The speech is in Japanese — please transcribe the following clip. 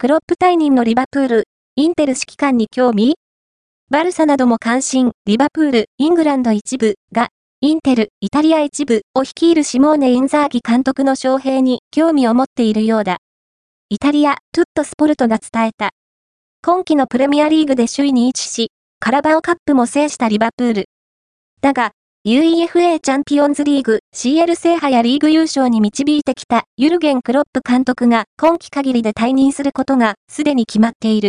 クロップ退任のリバプール、インテル指揮官に興味バルサなども関心、リバプール、イングランド一部が、インテル、イタリア一部を率いるシモーネ・インザーギ監督の招聘に興味を持っているようだ。イタリア、トゥットスポルトが伝えた。今季のプレミアリーグで首位に位置し、カラバオカップも制したリバプール。だが、UEFA チャンピオンズリーグ CL 制覇やリーグ優勝に導いてきたユルゲン・クロップ監督が今季限りで退任することがすでに決まっている。